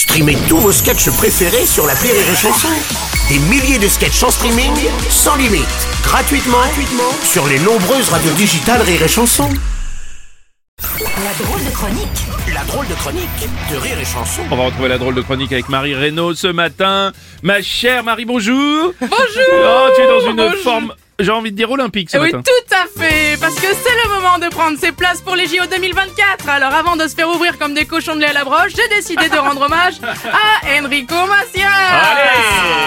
Streamez tous vos sketchs préférés sur la Rire et Chanson. Des milliers de sketchs en streaming, sans limite, gratuitement, gratuitement sur les nombreuses radios digitales Rire et Chanson. La drôle de chronique La drôle de chronique de Rire et Chanson. On va retrouver la drôle de chronique avec Marie Reynaud ce matin. Ma chère Marie, bonjour. Bonjour Oh, tu es dans une Bonjour. forme, j'ai envie de dire olympique ce Oui, matin. tout à fait, parce que c'est le moment de prendre ses places pour les JO 2024. Alors avant de se faire ouvrir comme des cochons de lait à la broche, j'ai décidé de rendre hommage à Enrico Macias.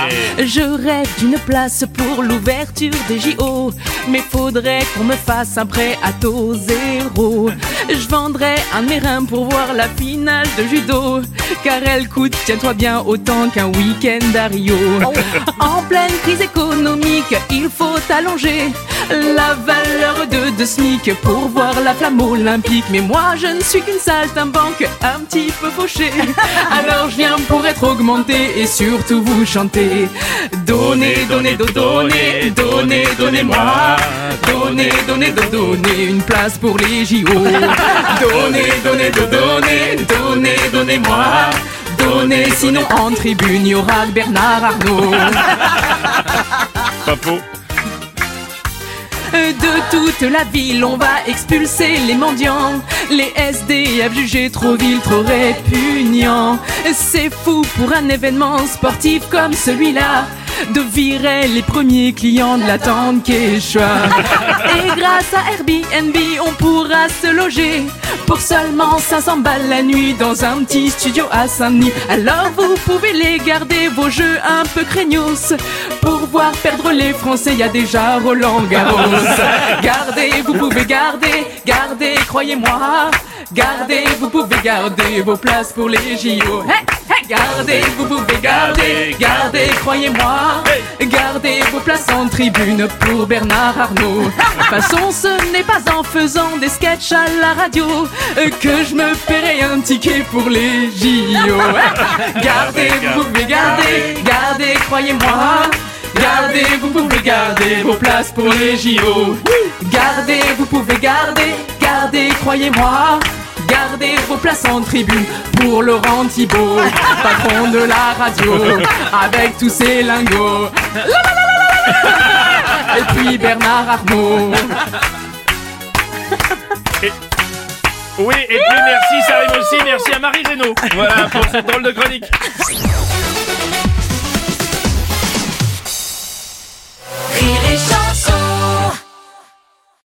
Allez Je rêve d'une place pour l'ouverture des JO, mais faudrait qu'on me fasse un prêt à taux zéro. Je vendrais un de mes reins pour voir la finale de judo, car elle coûte, tiens-toi bien, autant qu'un week-end à Rio. En pleine crise économique, il faut allonger la valeur de deux SMIC pour voir la flamme olympique. Mais moi, je ne suis qu'une saltimbanque un petit peu fauchée. Alors je viens pour être augmenté et surtout vous chanter. Donnez, donnez, do- donnez, donnez, donnez-moi. Donnez, donnez, do- donnez une place pour les JO. Donnez, donnez, do- donnez, donnez, donnez-moi. Donnez, sinon en tribune, il y aura Bernard Arnault. Faux. De toute la ville, on va expulser les mendiants. Les SDF jugés trop vils, trop répugnants. C'est fou pour un événement sportif comme celui-là. De virer les premiers clients de la tente Quechua. Et grâce à Airbnb, on pourra se loger pour seulement 500 balles la nuit dans un petit studio à Saint-Denis. Alors vous pouvez les garder, vos jeux un peu craignos. Pour voir perdre les Français, y a déjà Roland Garros. Gardez, vous pouvez garder, gardez, croyez-moi. Gardez, vous pouvez garder vos places pour les JO. Gardez, vous pouvez garder, gardez, croyez-moi. Gardez vos places en tribune pour Bernard Arnault. De toute façon, ce n'est pas en faisant des sketchs à la radio que je me paierai un ticket pour les JO. Gardez, vous pouvez garder, gardez, croyez-moi. Gardez, vous pouvez garder vos places pour les JO. Gardez, vous pouvez garder, gardez, croyez-moi. En tribune pour Laurent Thibault, patron de la radio, avec tous ses lingots. Et puis Bernard Arnault. Oui, et puis merci, ça arrive aussi. Merci à Marie Reynaud. Voilà pour cette drôle de chronique.